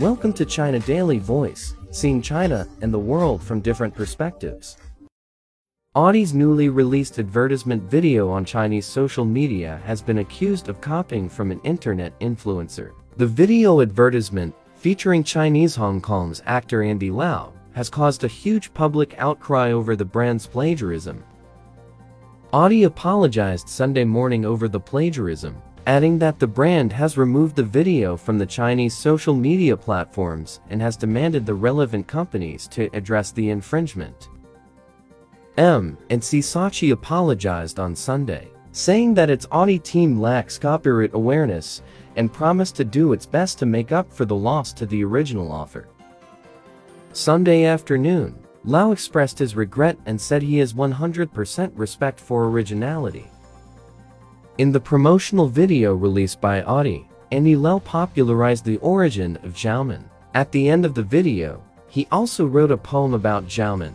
Welcome to China Daily Voice, seeing China and the world from different perspectives. Audi's newly released advertisement video on Chinese social media has been accused of copying from an internet influencer. The video advertisement, featuring Chinese Hong Kong's actor Andy Lau, has caused a huge public outcry over the brand's plagiarism. Audi apologized Sunday morning over the plagiarism, adding that the brand has removed the video from the Chinese social media platforms and has demanded the relevant companies to address the infringement. M and C Saatchi apologized on Sunday, saying that its Audi team lacks copyright awareness and promised to do its best to make up for the loss to the original author. Sunday afternoon, Lau expressed his regret and said he has 100% respect for originality. In the promotional video released by Audi, Andy Lau popularized the origin of Xiaoman. At the end of the video, he also wrote a poem about Xiaoman.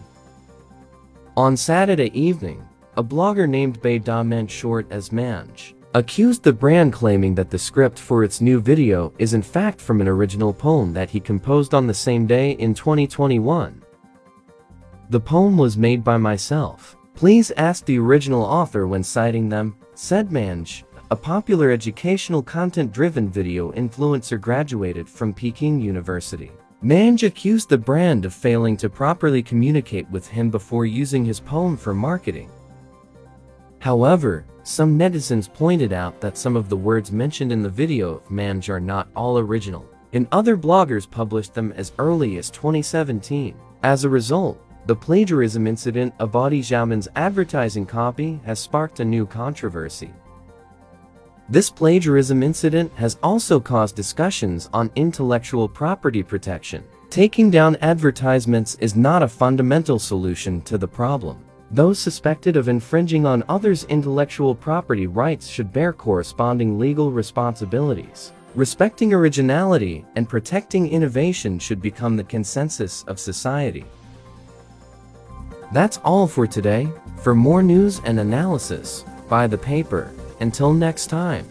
On Saturday evening, a blogger named Bei Da Mange short as Mange, accused the brand claiming that the script for its new video is in fact from an original poem that he composed on the same day in 2021. The poem was made by myself. Please ask the original author when citing them, said Mange, a popular educational content-driven video influencer graduated from Peking University. Mange accused the brand of failing to properly communicate with him before using his poem for marketing. However, some netizens pointed out that some of the words mentioned in the video of Mange are not all original, and other bloggers published them as early as 2017. As a result, the plagiarism incident of Audi Xiaoman's advertising copy has sparked a new controversy. This plagiarism incident has also caused discussions on intellectual property protection. Taking down advertisements is not a fundamental solution to the problem. Those suspected of infringing on others' intellectual property rights should bear corresponding legal responsibilities. Respecting originality and protecting innovation should become the consensus of society. That's all for today. For more news and analysis, buy the paper. Until next time.